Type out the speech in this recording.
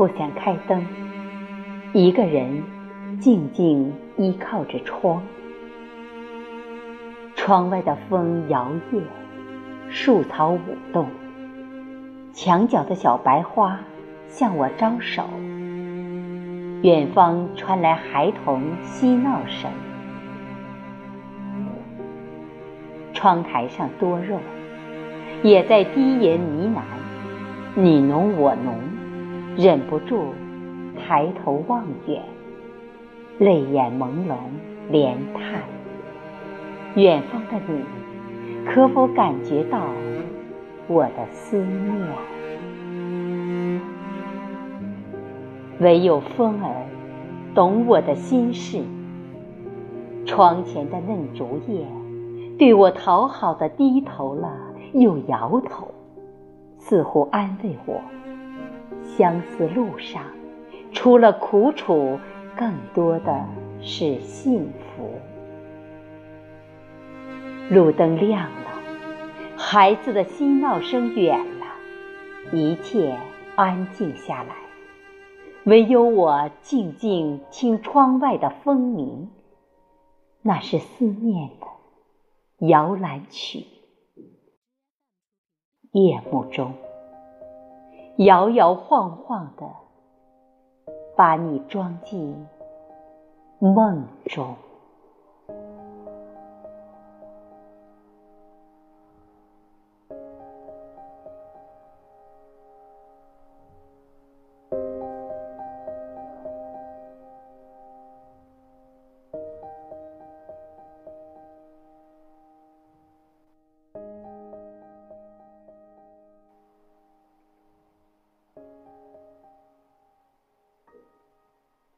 不想开灯，一个人静静依靠着窗，窗外的风摇曳，树草舞动，墙角的小白花向我招手，远方传来孩童嬉闹声，窗台上多肉也在低吟呢喃，你侬我侬。忍不住抬头望远，泪眼朦胧，连叹：远方的你，可否感觉到我的思念？唯有风儿懂我的心事。窗前的嫩竹叶，对我讨好的低头了，又摇头，似乎安慰我。相思路上，除了苦楚，更多的是幸福。路灯亮了，孩子的嬉闹声远了，一切安静下来，唯有我静静听窗外的风鸣，那是思念的摇篮曲。夜幕中。摇摇晃晃的，把你装进梦中。